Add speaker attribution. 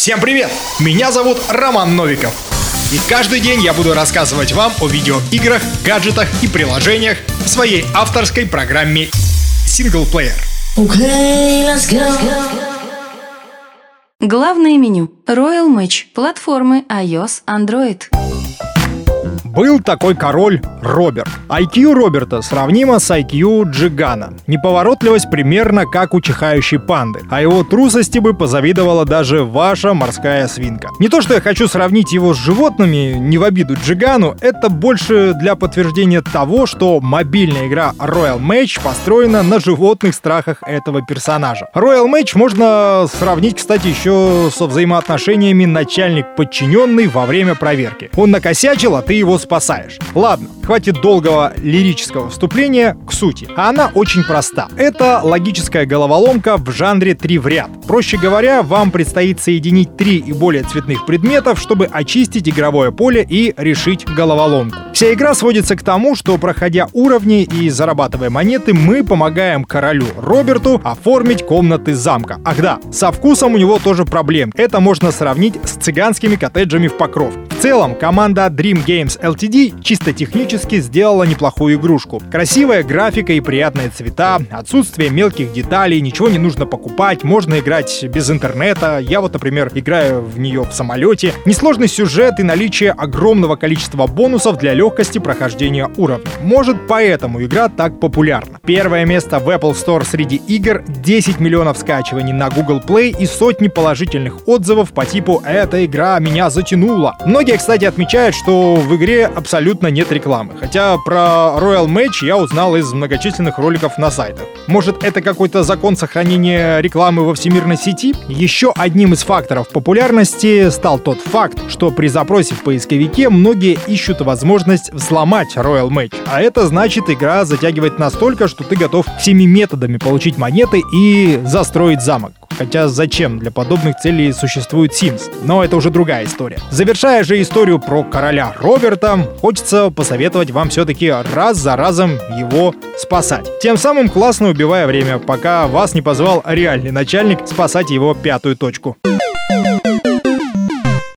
Speaker 1: Всем привет! Меня зовут Роман Новиков. И каждый день я буду рассказывать вам о видеоиграх, гаджетах и приложениях в своей авторской программе Синглплеер. Okay, let's go.
Speaker 2: Главное меню. Royal Match. Платформы iOS, Android.
Speaker 1: Был такой король Роберт. IQ Роберта сравнимо с IQ Джигана. Неповоротливость примерно как у чихающей панды. А его трусости бы позавидовала даже ваша морская свинка. Не то, что я хочу сравнить его с животными, не в обиду Джигану, это больше для подтверждения того, что мобильная игра Royal Match построена на животных страхах этого персонажа. Royal Match можно сравнить, кстати, еще со взаимоотношениями начальник-подчиненный во время проверки. Он накосячил, а ты его спасаешь. Ладно, хватит долгого лирического вступления к сути. А она очень проста. Это логическая головоломка в жанре 3 в ряд. Проще говоря, вам предстоит соединить три и более цветных предметов, чтобы очистить игровое поле и решить головоломку. Вся игра сводится к тому, что проходя уровни и зарабатывая монеты, мы помогаем королю Роберту оформить комнаты замка. Ах да, со вкусом у него тоже проблем. Это можно сравнить с цыганскими коттеджами в Покров. В целом, команда Dream Games LTD чисто технически сделала неплохую игрушку. Красивая графика и приятные цвета, отсутствие мелких деталей, ничего не нужно покупать, можно играть без интернета. Я вот, например, играю в нее в самолете. Несложный сюжет и наличие огромного количества бонусов для легкости прохождения уровня. Может, поэтому игра так популярна. Первое место в Apple Store среди игр, 10 миллионов скачиваний на Google Play и сотни положительных отзывов по типу «Эта игра меня затянула». Многие, кстати, отмечают, что в игре абсолютно нет рекламы. Хотя про Royal Match я узнал из многочисленных роликов на сайтах. Может, это какой-то закон сохранения рекламы во всемирной сети? Еще одним из факторов популярности стал тот факт, что при запросе в поисковике многие ищут возможность взломать Royal Match. А это значит, игра затягивает настолько, что ты готов всеми методами получить монеты и застроить замок. Хотя зачем? Для подобных целей существует Sims. Но это уже другая история. Завершая же историю про короля Роберта, хочется посоветовать вам все-таки раз за разом его спасать. Тем самым классно убивая время, пока вас не позвал реальный начальник спасать его пятую точку.